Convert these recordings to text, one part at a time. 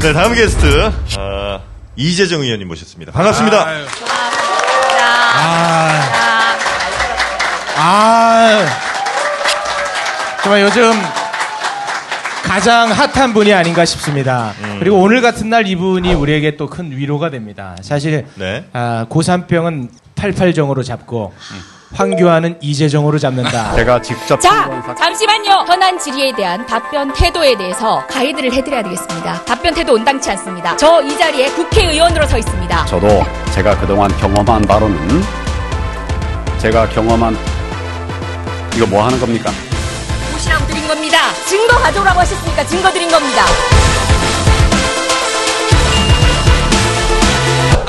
네, 다음 게스트 어, 이재정 의원님 모셨습니다. 반갑습니다. 아유, 아, 아, 정말 요즘 가장 핫한 분이 아닌가 싶습니다. 그리고 오늘 같은 날 이분이 우리에게 또 큰 위로가 됩니다. 사실 네. 아, 고산병은 88정으로 잡고 황교안은 이재정으로 잡는다. 제가 직접 자, 잠시만요. 현안 질의에 대한 답변 태도에 대해서 가이드를 해드려야 되겠습니다. 답변 태도 온당치 않습니다. 저 이 자리에 국회의원으로 서 있습니다. 저도 제가 그동안 경험한 바로는 제가 경험한 이거 뭐 하는 겁니까? 보시라고 드린 겁니다. 증거 가져오라고 하셨으니까 증거 드린 겁니다.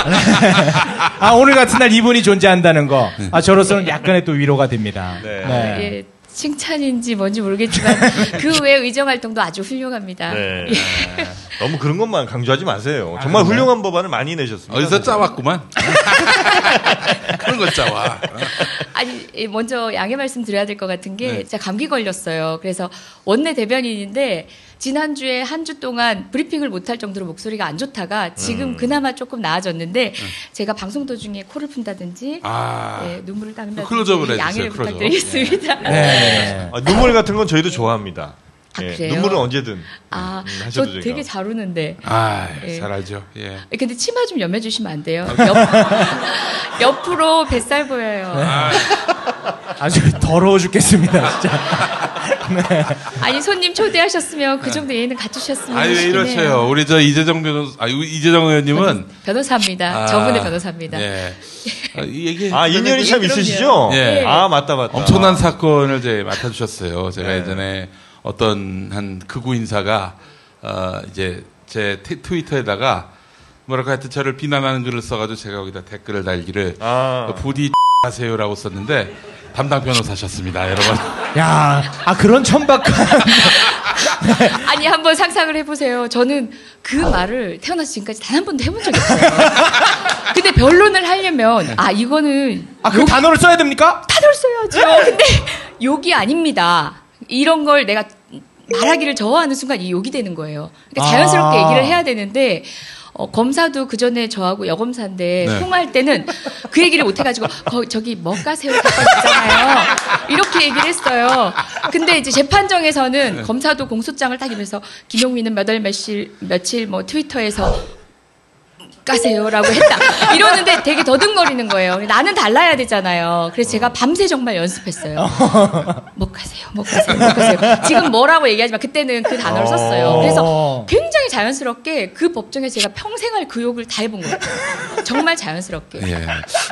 아, 오늘 같은 날 이분이 존재한다는 거. 아, 저로서는 약간의 또 위로가 됩니다. 네. 예, 칭찬인지 뭔지 모르겠지만 그 외 의정 활동도 아주 훌륭합니다. 네. 너무 그런 것만 강조하지 마세요. 정말 훌륭한 법안을 많이 내셨습니다. 어디서 짜왔구만. 그런 걸 짜와. 아니 예, 먼저 양해 말씀 드려야 될 것 같은 게 제가 감기 걸렸어요. 그래서 원내 대변인인데 지난주에 한 주 동안 브리핑을 못할 정도로 목소리가 안 좋다가 지금 그나마 조금 나아졌는데 제가 방송 도중에 코를 푼다든지 아, 예, 눈물을 닦는다든지 양해를 클로즈업. 부탁드리겠습니다. 네. 아, 눈물 같은 건 저희도 좋아합니다. 아, 예, 그래요? 눈물은 언제든 아, 음, 저. 되게 잘 우는데. 아, 예. 잘 알죠. 예. 근데 치마 좀 염해 주시면 안 돼요? 옆, 옆으로 뱃살 보여요. 아주 더러워 죽겠습니다, 진짜. 아니 손님 초대하셨으면 그 정도 예의는 갖추셨으면 해요. 이러세요? 우리 저 이재정 변호, 아 이재정 의원님은 변호사입니다. 아, 저분의 변호사입니다. 예. 아, 이 얘기 아 인연이 참. 있으시죠? 예. 아 맞다 맞다. 엄청난 사건을 이제 맡아주셨어요. 제가 네. 예전에 어떤 한 극우 인사가 어, 이제 제 트- 트위터에다가 뭐랄까 하여튼 저를 비난하는 글을 써가지고 제가 거기다 댓글을 달기를 아. 부디 하세요라고 썼는데 담당 변호사셨습니다, 여러분. 야, 아, 그런 천박한. 아니 한번 상상을 해보세요. 저는 그 말을 태어나서 지금까지 단 한 번도 해본 적이 없어요. 근데 변론을 하려면 아 이거는 아, 그 단어를 써야 됩니까? 타들 써야죠. 근데 욕이 아닙니다. 이런 걸 내가 말하기를 저하는 순간 이 욕이 되는 거예요. 그러니까 자연스럽게 아. 얘기를 해야 되는데 어, 검사도 그 전에 저하고 여검사인데 네. 통화할 때는 그 얘기를 못 해가지고 거, 저기 먹가세요 있잖아요. 이렇게 얘기를 했어요. 근데 이제 재판정에서는 검사도 공소장을 딱 읽으면서 김용민은 몇월 며칠 며칠 뭐 트위터에서 가세요라고 했다. 이러는데 되게 더듬거리는 거예요. 나는 달라야 되잖아요. 그래서 제가 밤새 정말 연습했어요. 못 가세요, 못 가세요, 못 가세요. 지금 뭐라고 얘기하지만 그때는 그 단어를 썼어요. 그래서 굉장히 자연스럽게 그 법정에 제가 평생할 그 욕을 다 해본 거예요. 정말 자연스럽게. 예.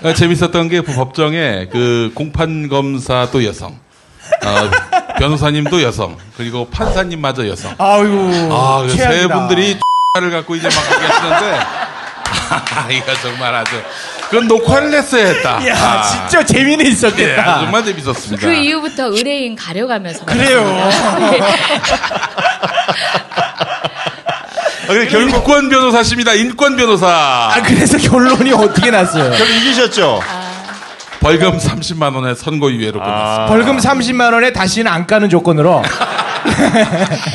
어, 재밌었던 게 법정에 그 공판 검사도 여성, 어, 변호사님도 여성, 그리고 판사님마저 여성. 아이고. 아, 그세 최악이다. 분들이 를 갖고 이제 막 아, 이거 정말 아주, 그건 녹화를 했어야 했다. 야, 아, 진짜 재미는 예, 있었겠다. 정말 재밌었습니다. 그 이후부터 의뢰인 가려가면서 그래요. 아, 근데 결국 인권 변호사십니다. 인권 변호사. 아, 그래서 결론이 어떻게 났어요? 결국 이기셨죠? 벌금 30만 원의 선고유예로 끝났습니다. 벌금 30만 원에 다시는 안 까는 조건으로.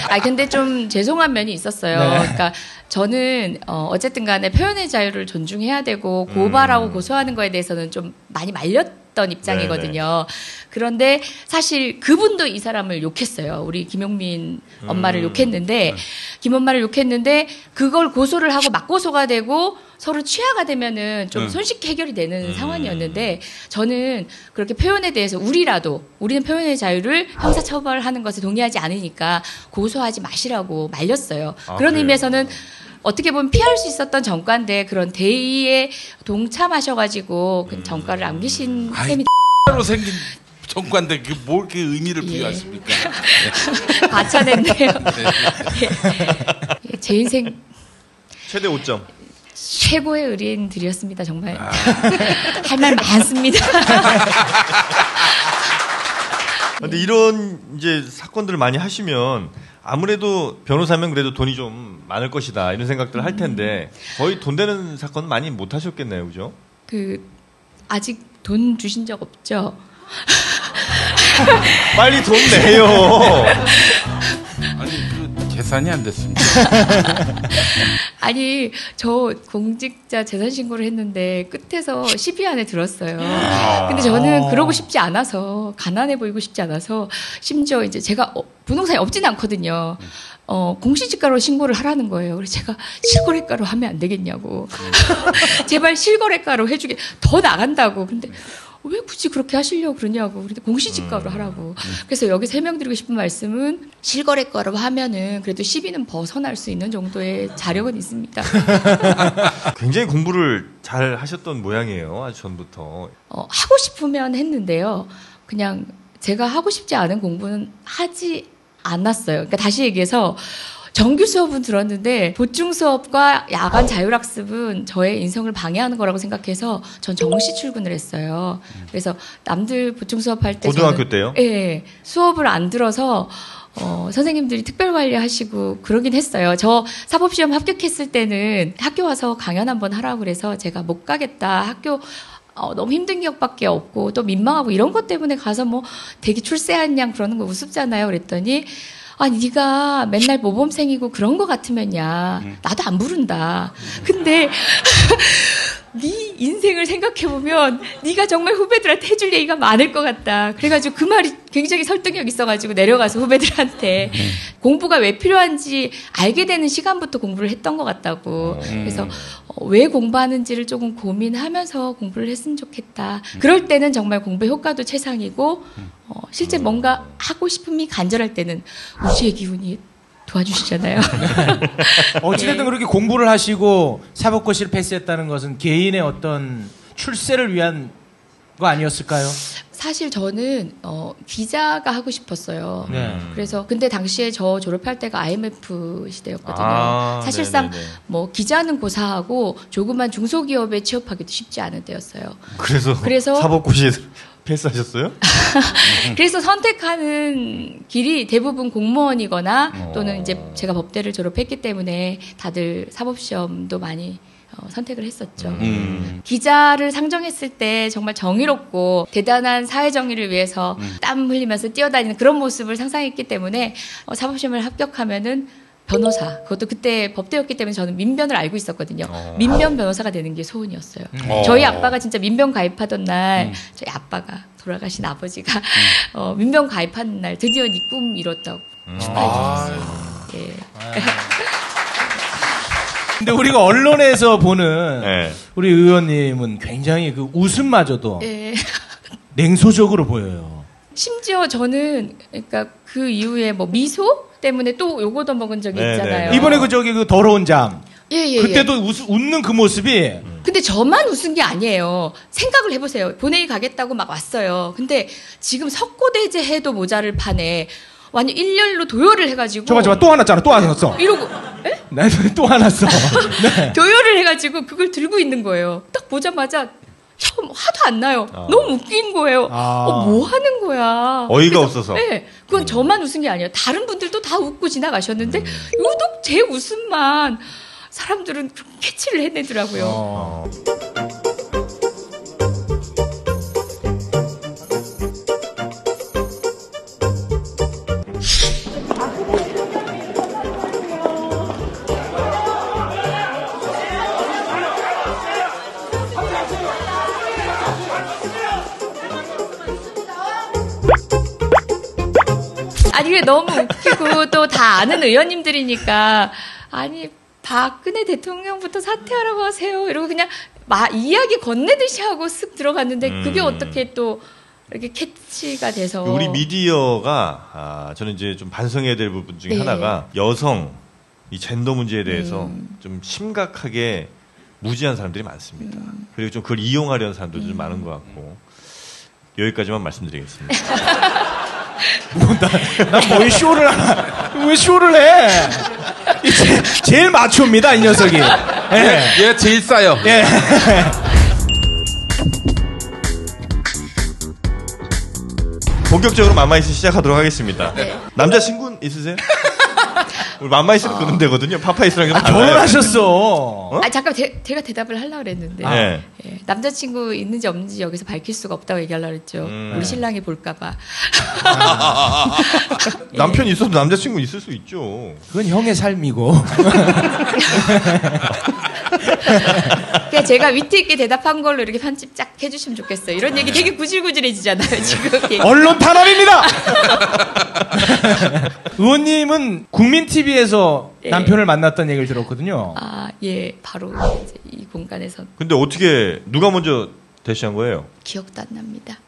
아 근데 좀 죄송한 면이 있었어요. 네. 그러니까 저는 어, 어쨌든 간에 표현의 자유를 존중해야 되고 고발하고 고소하는 거에 대해서는 좀 많이 말렸 던 입장이거든요. 그런데 사실 그분도 이 사람을 욕했어요. 우리 김용민 엄마를 욕했는데 김 엄마를 욕했는데 그걸 고소를 하고 맞고소가 되고 서로 취하가 되면은 좀 음. 손쉽게 해결이 되는 상황이었는데 저는 그렇게 표현에 대해서 우리라도 우리는 표현의 자유를 형사 처벌하는 것에 동의하지 않으니까 고소하지 마시라고 말렸어요. 아, 그런 그래요? 의미에서는 어떻게 보면 피할 수 있었던 전과인데 그런 대의에 동참하셔가지고 그 전과를 남기신 아이, 셈이 로 생긴 정관데 그뭘 이렇게 의미를 부여하십니까? 과찬했네요. 예, 제 인생 최대 5점. 최고의 의뢰인들이었습니다. 정말 할말 많습니다. 근데 이런 이제 사건들을 많이 하시면 아무래도 변호사면 그래도 돈이 좀 많을 것이다 이런 생각들을 할 텐데 거의 돈 되는 사건은 많이 못 하셨겠네요, 그죠? 그 아직 돈 주신 적 없죠? 빨리 돈 내요. 계산이 안 됐습니다. 아니 저 공직자 재산 신고를 했는데 끝에서 10위 안에 들었어요. 근데 저는 그러고 싶지 않아서 가난해 보이고 싶지 않아서 심지어 이제 제가 어, 부동산이 없지는 않거든요. 어, 공시지가로 신고를 하라는 거예요. 그래서 제가 실거래가로 하면 안 되겠냐고. 제발 실거래가로 해주게 더 나간다고. 근데 왜 굳이 그렇게 하시려고 그러냐고. 그런데 공시지가로 하라고. 그래서 여기서 해명드리고 싶은 말씀은 실거래가로 하면은 그래도 시비는 벗어날 수 있는 정도의 자력은 있습니다. 굉장히 공부를 잘 하셨던 모양이에요. 아주 전부터. 어, 하고 싶으면 했는데요. 그냥 제가 하고 싶지 않은 공부는 하지 않았어요. 그러니까 다시 얘기해서 정규 수업은 들었는데 보충 수업과 야간 자율학습은 저의 인성을 방해하는 거라고 생각해서 전 정시 출근을 했어요. 그래서 남들 보충 수업할 때 고등학교 때요? 예, 수업을 안 들어서 어, 선생님들이 특별 관리하시고 그러긴 했어요. 저 사법시험 합격했을 때는 학교 와서 강연 한번 하라고 그래서 제가 못 가겠다. 학교 어, 너무 힘든 기억밖에 없고 또 민망하고 이런 것 때문에 가서 뭐 되게 출세한 양 그러는 거 우습잖아요. 그랬더니 아, 네가 맨날 모범생이고 그런 거 같으면야 나도 안 부른다. 근데 네 인생을 생각해 보면 네가 정말 후배들한테 해줄 얘기가 많을 것 같다. 그래가지고 그 말이 굉장히 설득력 있어가지고 내려가서 후배들한테 공부가 왜 필요한지 알게 되는 시간부터 공부를 했던 것 같다고. 그래서 어, 왜 공부하는지를 조금 고민하면서 공부를 했으면 좋겠다. 그럴 때는 정말 공부 효과도 최상이고 어, 실제 뭔가 하고 싶음이 간절할 때는 우주의 기운이 도와주시잖아요. 어찌됐든 예. 그렇게 공부를 하시고 사법고시를 패스했다는 것은 개인의 어떤 출세를 위한 거 아니었을까요? 사실 저는 어, 기자가 하고 싶었어요. 네. 그래서 근데 당시에 저 졸업할 때가 IMF 시대였거든요. 아, 사실상 네네네. 뭐 기자는 고사하고 조그만 중소기업에 취업하기도 쉽지 않은 때였어요. 그래서, 그래서- 사법고시에 패스하셨어요? 그래서 선택하는 길이 대부분 공무원이거나 또는 이제 제가 법대를 졸업했기 때문에 다들 사법시험도 많이 어, 선택을 했었죠. 음. 기자를 상정했을 때 정말 정의롭고 대단한 사회 정의를 위해서 땀 흘리면서 뛰어다니는 그런 모습을 상상했기 때문에 어, 사법시험을 합격하면은 변호사 그것도 그때 법대였기 때문에 저는 민변을 알고 있었거든요. 민변 변호사가 되는 게 소원이었어요. 어. 저희 아빠가 진짜 민변 가입하던 날 저희 아빠가 돌아가신 아버지가 어, 민변 가입하는 날 드디어 네 꿈 이뤘다고 축하해 주셨어요. 예. 근데 우리가 언론에서 보는 네. 우리 의원님은 굉장히 그 웃음마저도 예. 냉소적으로 보여요. 심지어 저는 그러니까 그 이후에 뭐 미소 때문에 또 요거도 먹은 적이 네, 있잖아요. 네. 이번에 그 저기 그 더러운 잠 예, 예, 예. 그때도 웃, 웃는 그 모습이 근데 저만 웃은 게 아니에요. 생각을 해보세요. 본회의 가겠다고 막 왔어요. 근데 지금 석고대제 해도 모자를 파네. 완전 일렬로 도열을 해가지고. 저봐 저봐 또 하나 잖아 또 하나 써. 이러고, 에? 네, 또 하나 써. 네. 도열을 해가지고 그걸 들고 있는 거예요. 딱 보자마자 처음 화도 안 나요. 너무 웃긴 거예요. 아. 어, 뭐 하는 거야. 어이가 없어서. 네. 그건 저만 웃은 게 아니에요. 다른 분들도 다 웃고 지나가셨는데, 음. 유독 제 웃음만 사람들은 그렇게 캐치를 해내더라고요. 어. 아 니 이게 너무 웃기고 또 다 아는 의원님들이니까 아니 박근혜 대통령부터 사퇴하라고 하세요 이러고 그냥 마, 이야기 건네듯이 하고 쓱 들어갔는데 그게 음. 어떻게 또 이렇게 캐치가 돼서 우리 미디어가 아, 저는 이제 좀 반성해야 될 부분 중에 네. 하나가 여성 이 젠더 문제에 대해서 음. 좀 심각하게 무지한 사람들이 많습니다. 음. 그리고 좀 그걸 이용하려는 사람들도 좀 많은 것 같고 여기까지만 말씀드리겠습니다. 난뭔 쇼를 하나? 왜 쇼를 해? 이 제, 제일 마초입니다 이 녀석이. 예. 얘 제일 싸요. 예. 본격적으로 마마이스 시작하도록 하겠습니다. 네. 남자친구 있으세요? 우리 맘마 있으면 그런 되거든요. 파파이스랑 아, 결혼하셨어. 아 잠깐 제, 제가 대답을 하려고 그랬는데 네. 예, 남자친구 있는지 없는지 여기서 밝힐 수가 없다고 얘기하려고 그랬죠. 음. 우리 신랑이 볼까봐. 남편 있어도 남자친구 있을 수 있죠. 그건 형의 삶이고. 그냥 제가 위트 있게 대답한 걸로 이렇게 편집 쫙 해주시면 좋겠어요. 이런 얘기 되게 구질구질해지잖아요. 지금 얘기. 언론 탄압입니다. 의원님은 국민 TV에서 예. 남편을 만났던 얘기를 들었거든요. 아, 예, 바로 이제 이 공간에서 근데 어떻게 누가 먼저 대시한 거예요? 기억도 안 납니다.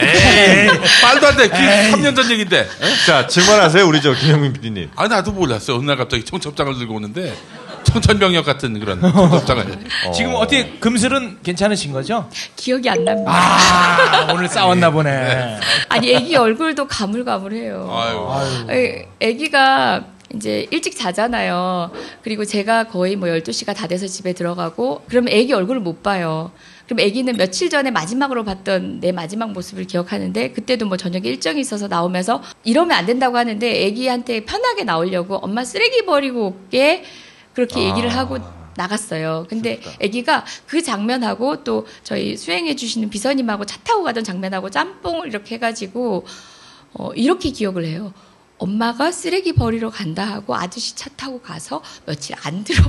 에이, 말도 안 돼. 그 3년 전 얘기인데. 자 질문하세요 우리 저 김영민 PD님. 아, 나도 몰랐어요. 어느 날 갑자기 청첩장을 들고 오는데, 청천벽력 같은 그런 청첩장을. 지금 어떻게 금슬은 괜찮으신 거죠? 기억이 안 납니다. 아, 오늘 싸웠나 보네. 아니, 애기 얼굴도 가물가물해요. 아유. 애기가 이제 일찍 자잖아요. 그리고 제가 거의 뭐 12시가 다 돼서 집에 들어가고, 그러면 애기 얼굴을 못 봐요. 그럼 애기는 며칠 전에 마지막으로 봤던 내 마지막 모습을 기억하는데, 그때도 뭐 저녁에 일정이 있어서 나오면서 이러면 안 된다고 하는데, 애기한테 편하게 나오려고 엄마 쓰레기 버리고 올게, 그렇게 얘기를 하고 나갔어요. 근데 아기가 그 장면하고 또 저희 수행해 주시는 비서님하고 차 타고 가던 장면하고 짬뽕을 이렇게 해가지고 어, 이렇게 기억을 해요. 엄마가 쓰레기 버리러 간다 하고 아저씨 차 타고 가서 며칠 안 들어.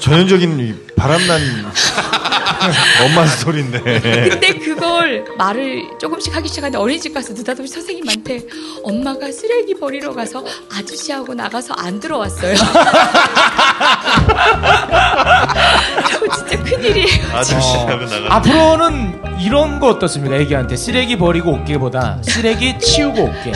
전형적인 이 바람난 엄마 스토리인데. 근데 그걸 말을 조금씩 하기 시작하는데 어린이집 가서 느닷없이 선생님한테 엄마가 쓰레기 버리러 가서 아저씨하고 나가서 안 들어왔어요. 저 진짜 큰일이에요. 아저씨하고 나가. 앞으로는 이런 거 어떻습니까? 애기한테 쓰레기 버리고 올게보다 쓰레기 치우고 올게.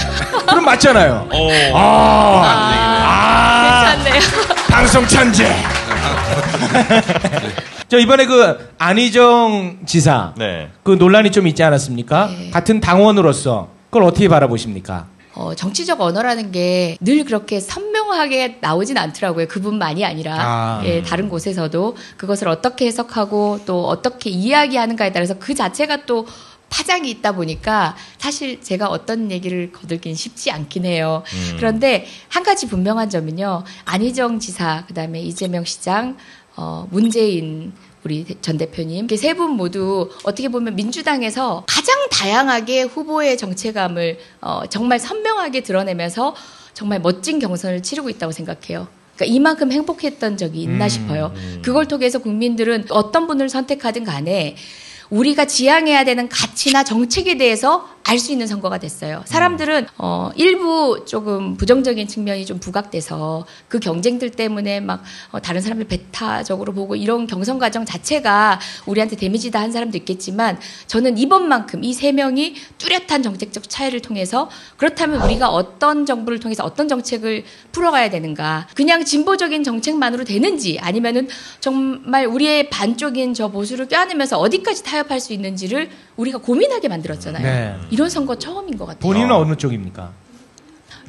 그럼 맞잖아요. 어. 아, 괜찮네요. 방송 천재. 저 이번에 그 안희정 지사 네. 그 논란이 좀 있지 않았습니까? 네. 같은 당원으로서 그걸 어떻게 바라보십니까? 어, 정치적 언어라는 게 늘 그렇게 선명하게 나오진 않더라고요. 그분만이 아니라 아. 예, 다른 곳에서도 그것을 어떻게 해석하고 또 어떻게 이야기하는가에 따라서 그 자체가 또 파장이 있다 보니까 사실 제가 어떤 얘기를 거들긴 쉽지 않긴 해요. 그런데 한 가지 분명한 점은요. 안희정 지사, 그다음에 이재명 시장, 어, 문재인 우리 전 대표님 세 분 모두 어떻게 보면 민주당에서 가장 다양하게 후보의 정체감을 어, 정말 선명하게 드러내면서 정말 멋진 경선을 치르고 있다고 생각해요. 그러니까 이만큼 행복했던 적이 있나 싶어요. 그걸 통해서 국민들은 어떤 분을 선택하든 간에 우리가 지향해야 되는 가치나 정책에 대해서 알 수 있는 선거가 됐어요. 사람들은 어 일부 조금 부정적인 측면이 좀 부각돼서 그 경쟁들 때문에 막 어, 다른 사람들 배타적으로 보고 이런 경선 과정 자체가 우리한테 데미지다 한 사람도 있겠지만 저는 이번만큼 이 세 명이 뚜렷한 정책적 차이를 통해서 그렇다면 우리가 어떤 정부를 통해서 어떤 정책을 풀어가야 되는가 그냥 진보적인 정책만으로 되는지 아니면은 정말 우리의 반쪽인 저 보수를 껴안으면서 어디까지 타협할 수 있는지를 우리가 고민하게 만들었잖아요. 네. 이런 선거 처음인 것 같아요. 본인은 어느 쪽입니까?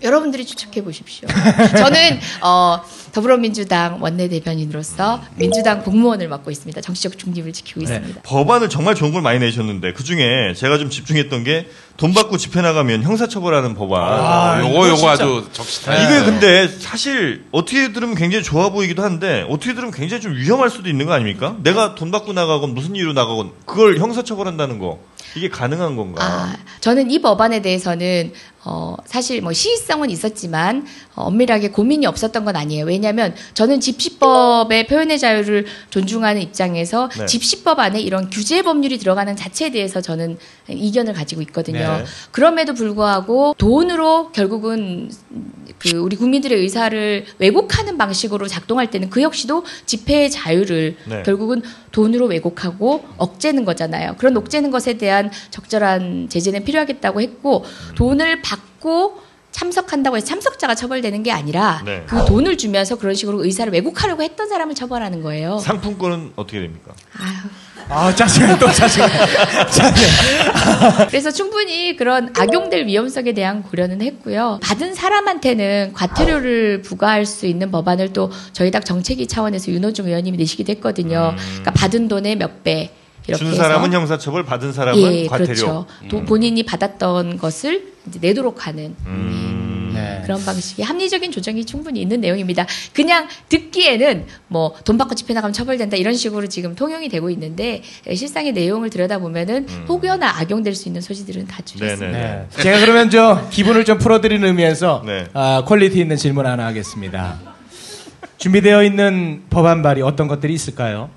여러분들이 추측해 보십시오. 저는 어, 더불어민주당 원내대변인으로서 민주당 공무원을 맡고 있습니다. 정치적 중립을 지키고 네. 있습니다. 법안을 정말 좋은 걸 많이 내셨는데 그 중에 제가 좀 집중했던 게 돈 받고 집회 나가면 형사처벌하는 법안. 아, 요거, 이거 요거 진짜- 아주 적시다. 이게 근데 사실 어떻게 들으면 굉장히 좋아 보이기도 한데 어떻게 들으면 굉장히 좀 위험할 수도 있는 거 아닙니까? 내가 돈 받고 나가건 무슨 이유로 나가건 그걸 형사처벌한다는 거 이게 가능한 건가? 아, 저는 이 법안에 대해서는 어, 사실 뭐 시의성은 있었지만 어, 엄밀하게 고민이 없었던 건 아니에요. 왜냐하면 저는 집시법의 표현의 자유를 존중하는 입장에서 네. 집시법 안에 이런 규제 법률이 들어가는 자체에 대해서 저는 이견을 가지고 있거든요. 네. 그럼에도 불구하고 돈으로 결국은 그 우리 국민들의 의사를 왜곡하는 방식으로 작동할 때는 그 역시도 집회의 자유를 네. 결국은 돈으로 왜곡하고 억제는 거잖아요. 그런 억제는 것에 대한 적절한 제재는 필요하겠다고 했고 돈을 받고 참석한다고 해서 참석자가 처벌되는 게 아니라 네. 그 돈을 주면서 그런 식으로 의사를 왜곡하려고 했던 사람을 처벌하는 거예요. 상품권은 어떻게 됩니까? 아휴. 아, 짜증나, 또 짜증나. 짜증나. 그래서 충분히 그런 악용될 위험성에 대한 고려는 했고요. 받은 사람한테는 과태료를 부과할 수 있는 법안을 또 저희 당 정책위 차원에서 윤호중 의원님이 내시기도 했거든요. 그러니까 받은 돈의 몇 배. 이렇게 준 해서 사람은 형사처벌, 받은 사람은 예, 과태료. 그렇죠. 도- 본인이 받았던 것을 내도록 하는 음. 예, 네. 그런 방식의 합리적인 조정이 충분히 있는 내용입니다. 그냥 듣기에는 뭐 돈 받고 집회 나가면 처벌된다 이런 식으로 지금 통용이 되고 있는데 실상의 내용을 들여다보면은 혹여나 악용될 수 있는 소지들은 다 줄였습니다. 네네. 네. 제가 그러면 저 기분을 좀 풀어드리는 의미에서 네. 아, quality 있는 질문 하나 하겠습니다. 준비되어 있는 법안 발의 어떤 것들이 있을까요?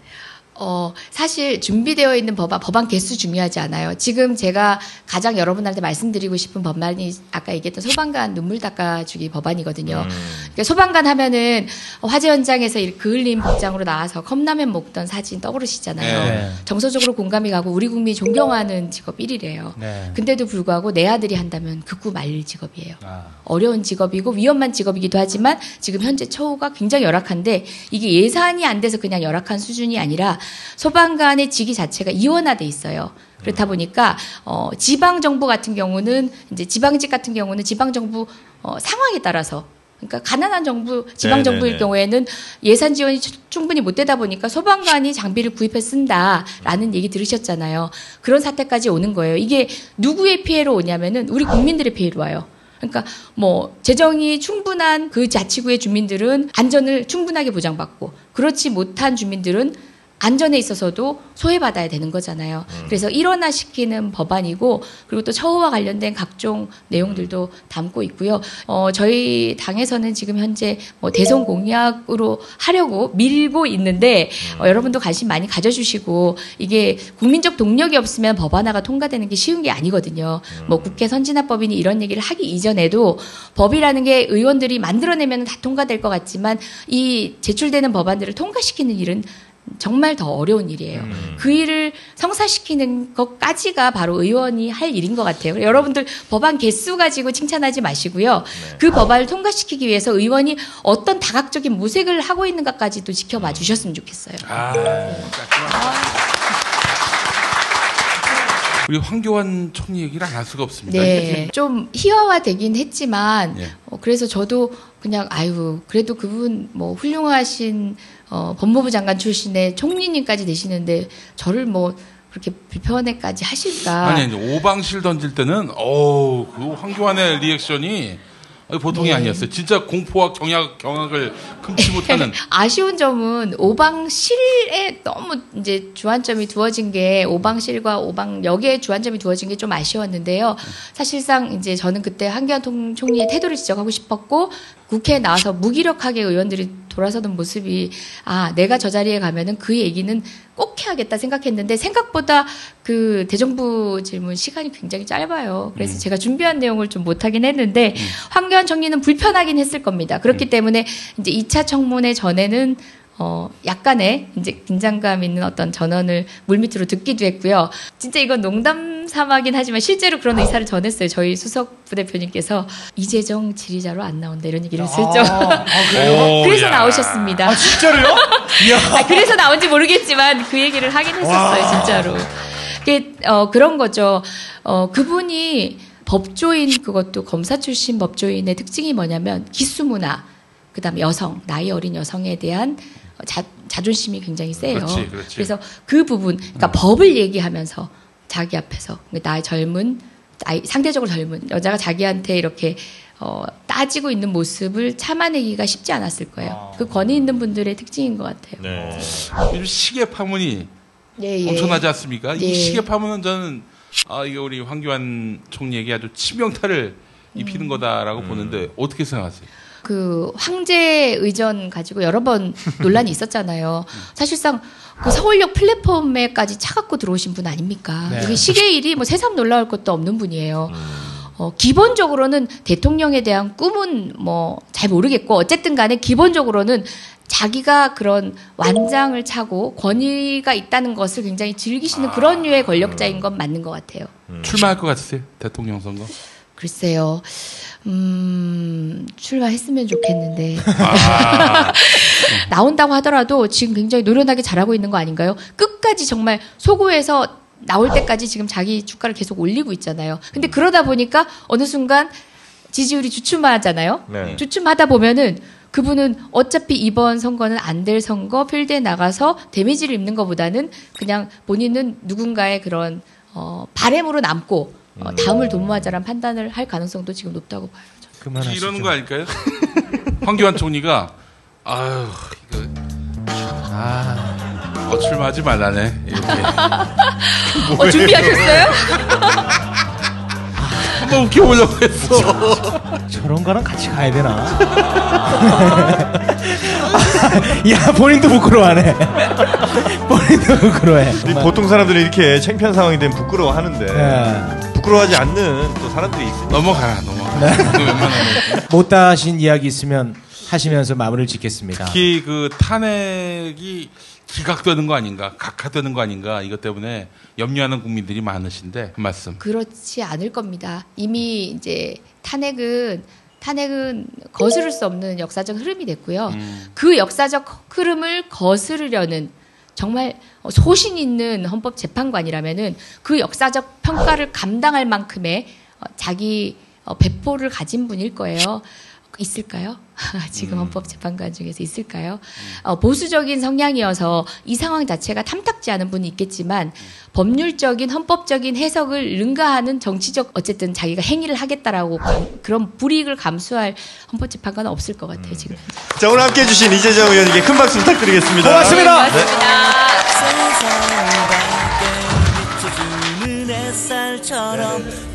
어, 사실 준비되어 있는 법안, 법안 개수 중요하지 않아요. 지금 제가 가장 여러분한테 말씀드리고 싶은 법안이 아까 얘기했던 소방관 눈물 닦아주기 법안이거든요. 그러니까 소방관 하면은 화재 현장에서 그 흘린 복장으로 나와서 컵라면 먹던 사진 떠오르시잖아요. 네. 정서적으로 공감이 가고 우리 국민이 존경하는 직업 1위래요. 네. 근데도 불구하고 내 아들이 한다면 극구 말릴 직업이에요. 아. 어려운 직업이고 위험한 직업이기도 하지만 지금 현재 처우가 굉장히 열악한데 이게 예산이 안 돼서 그냥 열악한 수준이 아니라 소방관의 직위 자체가 이원화돼 있어요. 그렇다 보니까 어, 지방 정부 같은 경우는 이제 지방직 같은 경우는 지방 정부 어, 상황에 따라서 그러니까 가난한 정부 지방 정부일 네네네. 경우에는 예산 지원이 추- 충분히 못 되다 보니까 소방관이 장비를 구입해 쓴다라는 얘기 들으셨잖아요. 그런 사태까지 오는 거예요. 이게 누구의 피해로 오냐면은 우리 국민들의 피해로 와요. 그러니까 뭐 재정이 충분한 그 자치구의 주민들은 안전을 충분하게 보장받고 그렇지 못한 주민들은 안전에 있어서도 소외받아야 되는 거잖아요. 그래서 일원화시키는 법안이고 그리고 또 처우와 관련된 각종 내용들도 담고 있고요. 어, 저희 당에서는 지금 현재 뭐 대선 공약으로 하려고 밀고 있는데 어, 여러분도 관심 많이 가져주시고 이게 국민적 동력이 없으면 법안화가 통과되는 게 쉬운 게 아니거든요. 뭐 국회 선진화법이니 이런 얘기를 하기 이전에도 법이라는 게 의원들이 만들어내면 다 통과될 것 같지만 이 제출되는 법안들을 통과시키는 일은 정말 더 어려운 일이에요. 그 일을 성사시키는 것까지가 바로 의원이 할 일인 것 같아요. 여러분들 법안 개수 가지고 칭찬하지 마시고요. 그 법안을 통과시키기 위해서 의원이 어떤 다각적인 모색을 하고 있는가까지도 지켜봐 주셨으면 좋겠어요. 아, 우리 황교안 총리 얘기를 안 할 수가 없습니다. 네, 좀 희화화되긴 했지만 예. 어, 그래서 저도 그냥 아유 그래도 그분 뭐 훌륭하신 어, 법무부 장관 출신의 총리님까지 되시는데 저를 뭐 그렇게 비편에까지 하실까? 아니, 오방실 던질 때는, 어우, 그 황교안의 리액션이 보통이 네. 아니었어요. 진짜 공포와 경악, 경악을 금치 못하는. 아쉬운 점은 오방실에 너무 이제 주안점이 두어진 게 오방실과 오방역에 주안점이 두어진 게 좀 아쉬웠는데요. 사실상 이제 저는 그때 한기환 통- 총리의 태도를 지적하고 싶었고 국회에 나와서 무기력하게 의원들이 돌아서는 모습이 아 내가 저 자리에 가면은 그 얘기는 꼭 해야겠다 생각했는데 생각보다 그 대정부 질문 시간이 굉장히 짧아요. 그래서 제가 준비한 내용을 좀 못하긴 했는데 황교안 총리는 불편하긴 했을 겁니다. 그렇기 때문에 이제 2차 청문회 전에는 어, 약간의 이제 긴장감 있는 어떤 전언을 물밑으로 듣기도 했고요. 진짜 이건 농담 삼아긴 하지만 실제로 그런 의사를 전했어요. 저희 수석 부대표님께서 이재정 지리자로 안 나온다 이런 얘기를 슬쩍. 오, 그래서 야. 나오셨습니다. 아, 진짜로요? 아, 그래서 나온지 모르겠지만 그 얘기를 하긴 했었어요, 진짜로. 그게, 어, 그런 거죠. 어, 그분이 법조인 그것도 검사 출신 법조인의 특징이 뭐냐면 기수문화, 그다음에 여성, 나이 어린 여성에 대한 자, 자존심이 굉장히 세요. 그렇지, 그렇지. 래서 그 부분, 그러니까 법을 얘기하면서 자기 앞에서 나의 젊은 나이, 상대적으로 젊은 여자가 자기한테 이렇게 어, 따지고 있는 모습을 참아내기가 쉽지 않았을 거예요. 그 권위 있는 분들의 특징인 것 같아요. 네. 요즘 시계 파문이 예, 예. 엄청나지 않습니까? 예. 이 시계 파문은 저는 아 이게 우리 황교안 총리에게 아주 치명타를 입히는 음. 거다라고 보는데 어떻게 생각하세요? 그 황제 의전 가지고 여러 번 논란이 있었잖아요. 사실상 그 서울역 플랫폼에까지 차 갖고 들어오신 분 아닙니까? 네. 이게 시계일이 뭐 새삼 놀라울 것도 없는 분이에요. 어, 기본적으로는 대통령에 대한 꿈은 뭐 잘 모르겠고 어쨌든 간에 기본적으로는 자기가 그런 완장을 차고 권위가 있다는 것을 굉장히 즐기시는 그런 류의 권력자인 건 맞는 것 같아요. 출마할 것 같으세요? 대통령 선거? 글쎄요. 음, 출마했으면 좋겠는데. 나온다고 하더라도 지금 굉장히 노련하게 잘하고 있는 거 아닌가요? 끝까지 정말 소구에서 나올 때까지 지금 자기 주가를 계속 올리고 있잖아요. 근데 그러다 보니까 어느 순간 지지율이 주춤하잖아요. 네. 주춤하다 보면은 그분은 어차피 이번 선거는 안 될 선거 필드에 나가서 데미지를 입는 것보다는 그냥 본인은 누군가의 그런 어, 바램으로 남고 어, 다음을 도모하자란 판단을 할 가능성도 지금 높다고 봐요. 저는. 그만하시죠. 이러는 거 아닐까요? 황교안 총리가 아유 이거 아, 어출마하지 말라네 이렇게 어, 준비하셨어요? 한번 웃겨보려고 했어. 저런 거랑 같이 가야 되나? 야, 본인도 부끄러워하네. 본인도 부끄러워해. 이. 보통 사람들은 이렇게 창피한 상황이 되면 부끄러워하는데 예. 부끄러워하지 않는 또 사람들이 있으니까 넘어가라 넘어가. 웬만하면 못다 하신 이야기 있으면 하시면서 마무리를 짓겠습니다. 특히 그 탄핵이 기각되는 거 아닌가, 각하되는 거 아닌가 이것 때문에 염려하는 국민들이 많으신데 한 말씀. 그렇지 않을 겁니다. 이미 이제 탄핵은 탄핵은 거스를 수 없는 역사적 흐름이 됐고요. 그 역사적 흐름을 거스르려는 정말 소신 있는 헌법재판관이라면은 그 역사적 평가를 감당할 만큼의 어, 자기 어, 배포를 가진 분일 거예요. 있을까요? 지금 헌법재판관 중에서 있을까요? 어, 보수적인 성향이어서 이 상황 자체가 탐탁지 않은 분이 있겠지만 법률적인 헌법적인 해석을 능가하는 정치적 어쨌든 자기가 행위를 하겠다라고 감- 그런 불이익을 감수할 헌법재판관은 없을 것 같아요 지금. 자 오늘 함께해 주신 이재정 의원에게 큰 박수 부탁드리겠습니다 고맙습니다. 고맙습니다. 세